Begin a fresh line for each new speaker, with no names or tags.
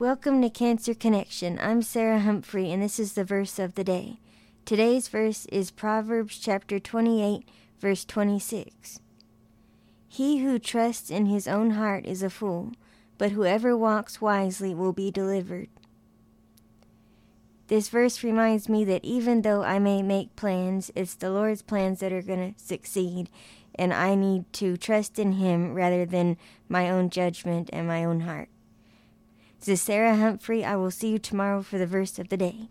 Welcome to Cancer Connection. I'm Sarah Humphrey, and this is the verse of the day. Today's verse is Proverbs chapter 28, verse 26. He who trusts in his own heart is a fool, but whoever walks wisely will be delivered. This verse reminds me that even though I may make plans, it's the Lord's plans that are going to succeed, and I need to trust in Him rather than my own judgment and my own heart. This is Sarah Humphrey. I will see you tomorrow for the verse of the day.